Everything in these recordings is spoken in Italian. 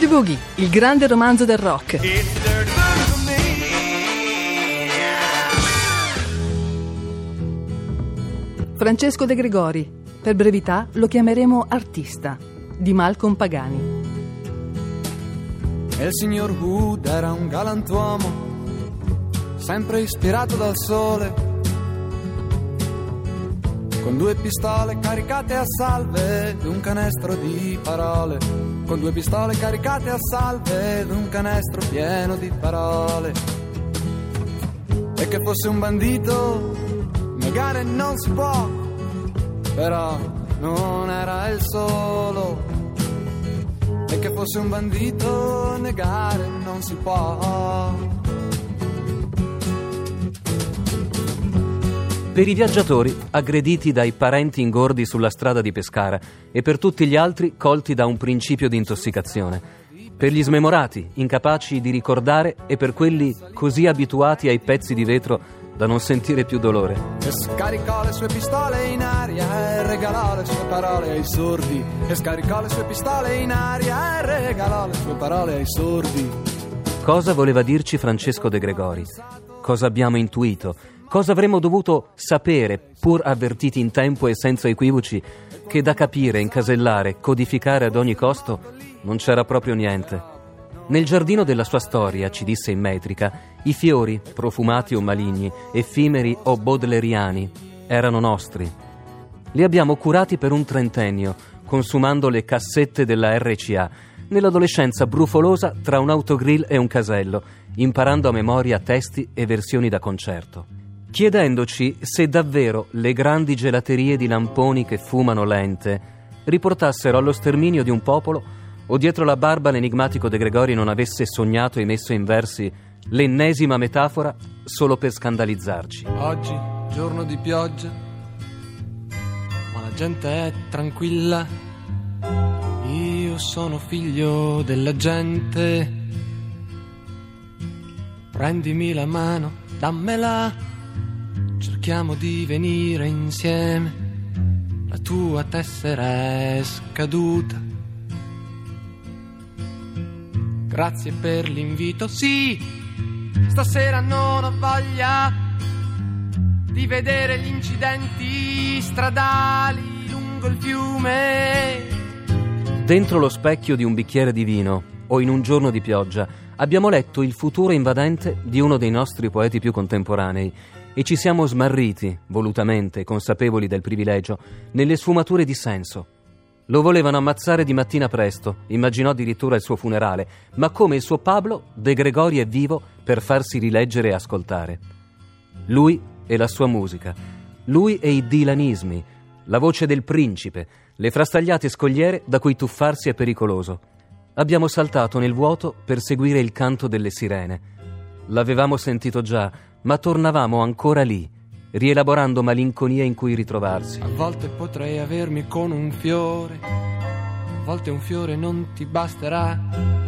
Dirty Boogie, il grande romanzo del rock. Francesco De Gregori, per brevità lo chiameremo artista, di Malcolm Pagani. E il signor Wood era un galantuomo, sempre ispirato dal sole con due pistole caricate a salve ed un canestro di parole. Con due pistole caricate a salve ed un canestro pieno di parole. E che fosse un bandito, negare non si può, però non era il solo. E che fosse un bandito, negare non si può. Per i viaggiatori aggrediti dai parenti ingordi sulla strada di Pescara e per tutti gli altri colti da un principio di intossicazione. Per gli smemorati, incapaci di ricordare e per quelli così abituati ai pezzi di vetro da non sentire più dolore. E scaricò le sue pistole in aria e regalò le sue parole ai sordi. E scaricò le sue pistole in aria e regalò le sue parole ai sordi. Cosa voleva dirci Francesco De Gregori? Cosa abbiamo intuito? Cosa avremmo dovuto sapere, pur avvertiti in tempo e senza equivoci, che da capire, incasellare, codificare ad ogni costo non c'era proprio niente? Nel giardino della sua storia, ci disse in metrica, i fiori, profumati o maligni, effimeri o bodleriani, erano nostri. Li abbiamo curati per un trentennio, consumando le cassette della RCA, nell'adolescenza brufolosa tra un autogrill e un casello, imparando a memoria testi e versioni da concerto chiedendoci se davvero le grandi gelaterie di lamponi che fumano lente riportassero allo sterminio di un popolo o dietro la barba l'enigmatico De Gregori non avesse sognato e messo in versi l'ennesima metafora solo per scandalizzarci. Oggi, giorno di pioggia, ma la gente è tranquilla. Io sono figlio della gente. Prendimi la mano, dammela cerchiamo di venire insieme. La tua tessera è scaduta. Grazie per l'invito, sì, stasera non ho voglia di vedere gli incidenti stradali lungo il fiume. Dentro lo specchio di un bicchiere di vino o in un giorno di pioggia abbiamo letto il futuro invadente di uno dei nostri poeti più contemporanei e ci siamo smarriti, volutamente, consapevoli del privilegio, nelle sfumature di senso. Lo volevano ammazzare di mattina presto, immaginò addirittura il suo funerale, ma come il suo Pablo, De Gregori è vivo per farsi rileggere e ascoltare. Lui e la sua musica, lui e i dilanismi, la voce del principe, le frastagliate scogliere da cui tuffarsi è pericoloso. Abbiamo saltato nel vuoto per seguire il canto delle sirene. L'avevamo sentito già, ma tornavamo ancora lì, rielaborando malinconia in cui ritrovarsi. A volte potrei avermi con un fiore, a volte un fiore non ti basterà.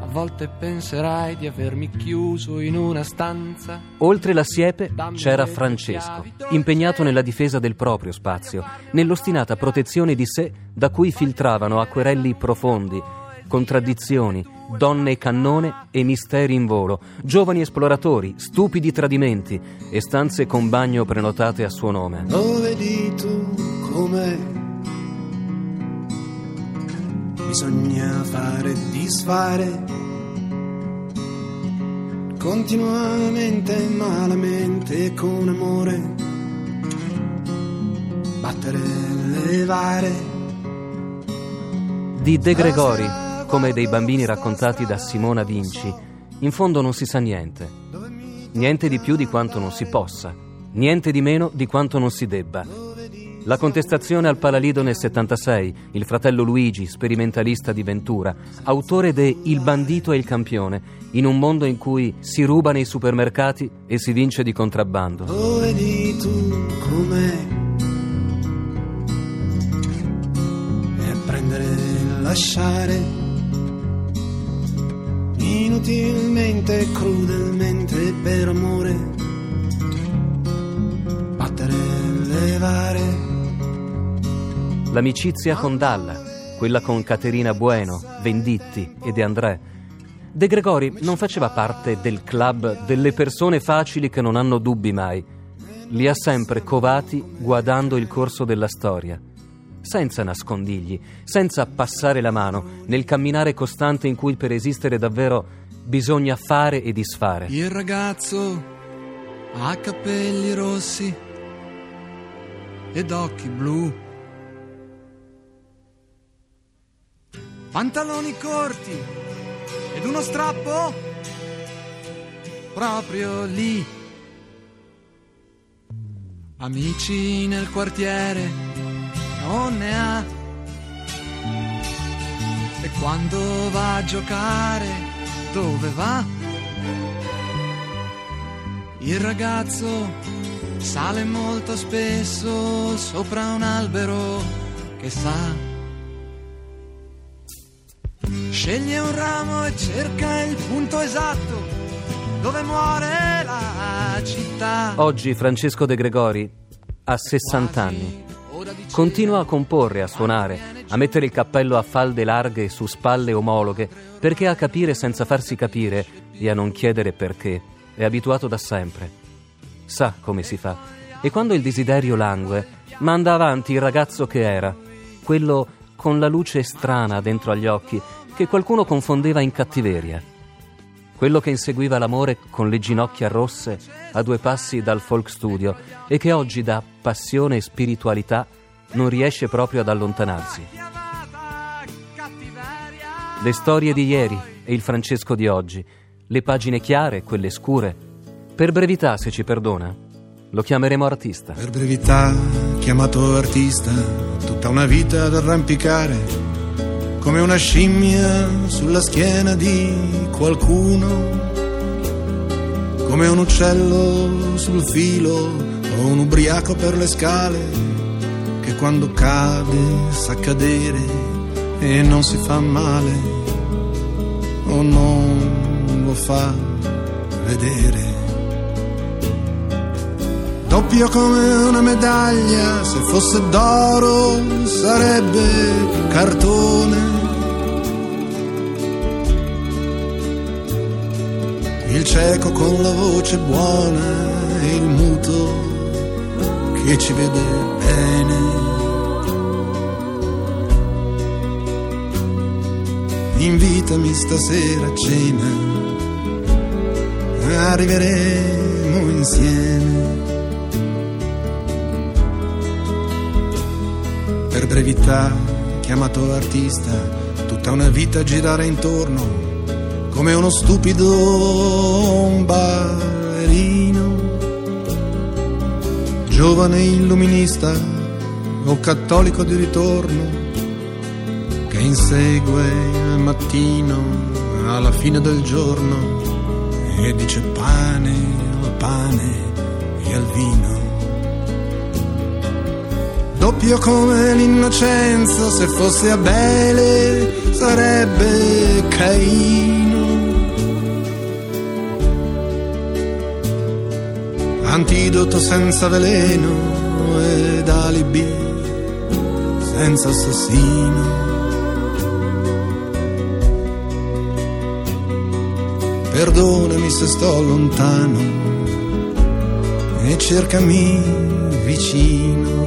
A volte penserai di avermi chiuso in una stanza. Oltre la siepe c'era Francesco, impegnato nella difesa del proprio spazio, nell'ostinata protezione di sé da cui filtravano acquerelli profondi, contraddizioni, donne cannone e misteri in volo, giovani esploratori, stupidi tradimenti e stanze con bagno prenotate a suo nome. Lo vedi tu come bisogna fare e disfare continuamente, malamente, con amore, battere e levare. Di De Gregori come dei bambini raccontati da Simona Vinci, in fondo non si sa niente. Niente di più di quanto non si possa, niente di meno di quanto non si debba. La contestazione al Palalido nel 76, il fratello Luigi, sperimentalista di Ventura, autore de Il bandito e il campione, in un mondo in cui si ruba nei supermercati e si vince di contrabbando. Lo vedi tu com'è? E prendere e lasciare inutilmente, crudelmente per amore, battere levare. L'amicizia con Dalla, quella con Caterina Bueno, Venditti e De André. De Gregori non faceva parte del club delle persone facili che non hanno dubbi mai. Li ha sempre covati guardando il corso della storia, senza nascondigli, senza passare la mano nel camminare costante in cui per esistere davvero bisogna fare e disfare. Il ragazzo ha capelli rossi ed occhi blu. Pantaloni corti ed uno strappo proprio lì. Amici nel quartiere non ne ha. E quando va a giocare, dove va? Il ragazzo sale molto spesso sopra un albero che sa. Sceglie un ramo e cerca il punto esatto dove muore la città. Oggi Francesco De Gregori ha 60 anni. Continua a comporre, a suonare, a mettere il cappello a falde larghe su spalle omologhe, perché a capire senza farsi capire e a non chiedere perché è abituato da sempre. Sa come si fa. E quando il desiderio langue, manda avanti il ragazzo che era, quello con la luce strana dentro agli occhi, che qualcuno confondeva in cattiveria. Quello che inseguiva l'amore con le ginocchia rosse a due passi dal folk studio e che oggi da passione e spiritualità non riesce proprio ad allontanarsi. Le storie di ieri e il Francesco di oggi, le pagine chiare, quelle scure. Per brevità, se ci perdona, lo chiameremo artista. Per brevità, chiamato artista, tutta una vita ad arrampicare come una scimmia sulla schiena di qualcuno, come un uccello sul filo o un ubriaco per le scale quando cade sa cadere e non si fa male o non lo fa vedere. Doppio come una medaglia, se fosse d'oro sarebbe cartone. Il cieco con la voce buona e il muto che ci vede bene. Invitami stasera a cena, arriveremo insieme. Per brevità, chiamato artista, tutta una vita a girare intorno, come uno stupido ballerino, giovane illuminista o cattolico di ritorno, che insegue il mattino alla fine del giorno e dice pane al pane e al vino. Doppio come l'innocenza, se fosse Abele sarebbe Caino. Antidoto senza veleno ed alibi senza assassino. Perdonami se sto lontano e cercami vicino.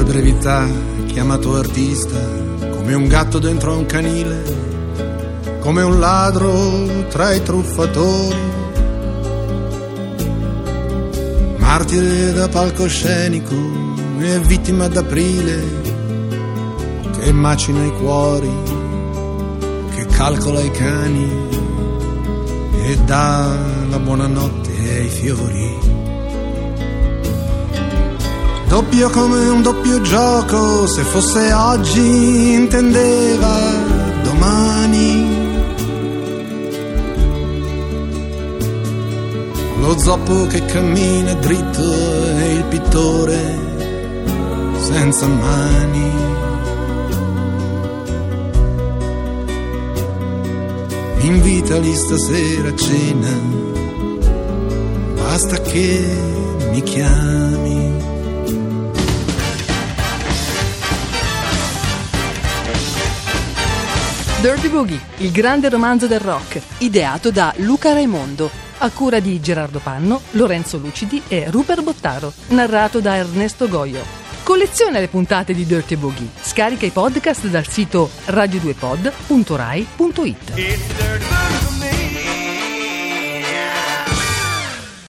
Per brevità chiamato artista, come un gatto dentro a un canile, come un ladro tra i truffatori. Martire da palcoscenico e vittima d'aprile che macina i cuori, che calcola i cani e dà la buonanotte ai fiori. Doppio come un doppio gioco, se fosse oggi intendeva domani. Lo zoppo che cammina dritto e il pittore senza mani. Invitali stasera a cena, basta che mi chiami. Dirty Boogie, il grande romanzo del rock, ideato da Luca Raimondo, a cura di Gerardo Panno, Lorenzo Lucidi e Rupert Bottaro, narrato da Ernesto Goio. Colleziona le puntate di Dirty Boogie, scarica i podcast dal sito radio2pod.rai.it.